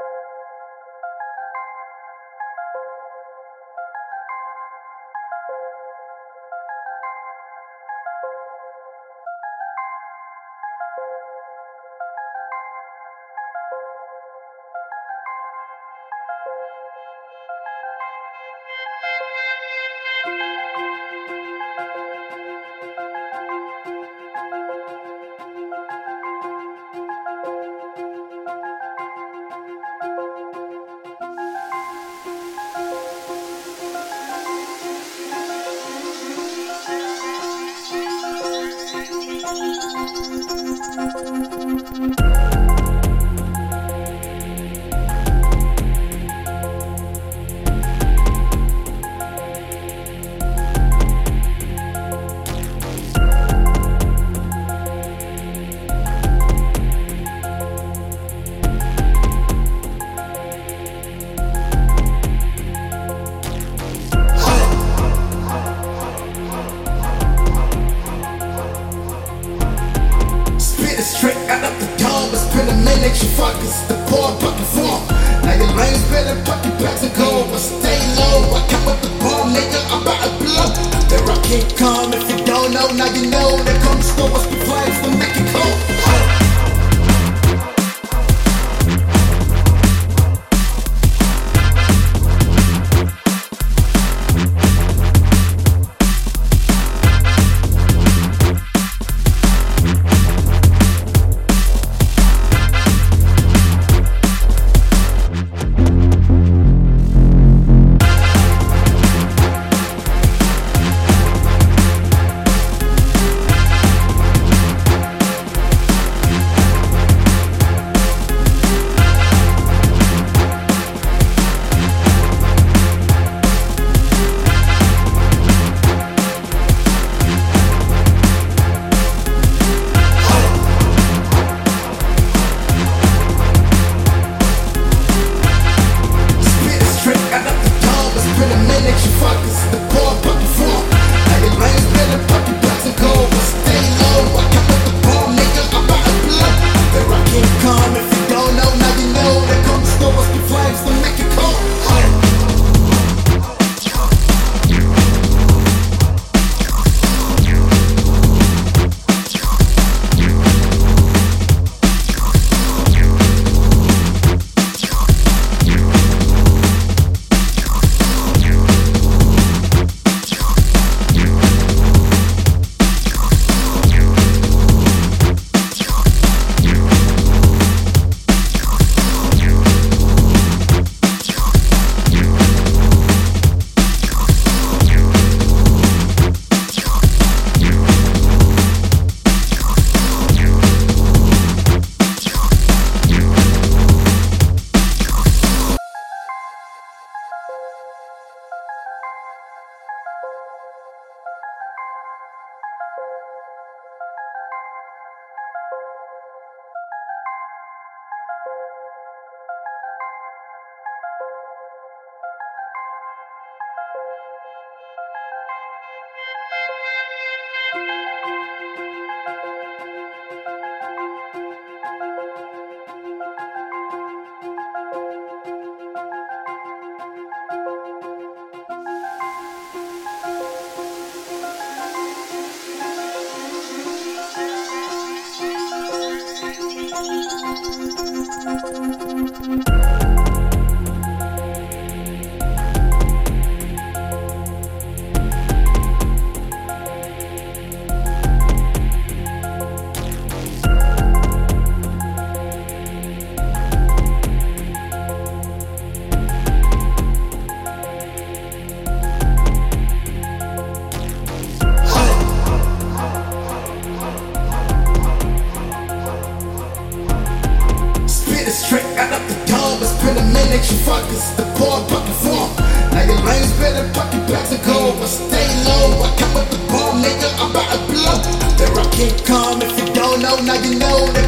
Spit it straight out of the dome. It's been a minute, Thank you. Bucket form. Now your lanes better pack your bags and go. But stay low. I come with the bomb, nigga. I'm about to blow. The rock can't come if you don't know. Now you know. There comes stores, the flames, to make it cold. You fuckers. The poor bucket form. Now your lanes better your bags and go. But stay low. I come with the bomb, nigga. I'm about to blow. The rock can't come if you don't know. Now you know.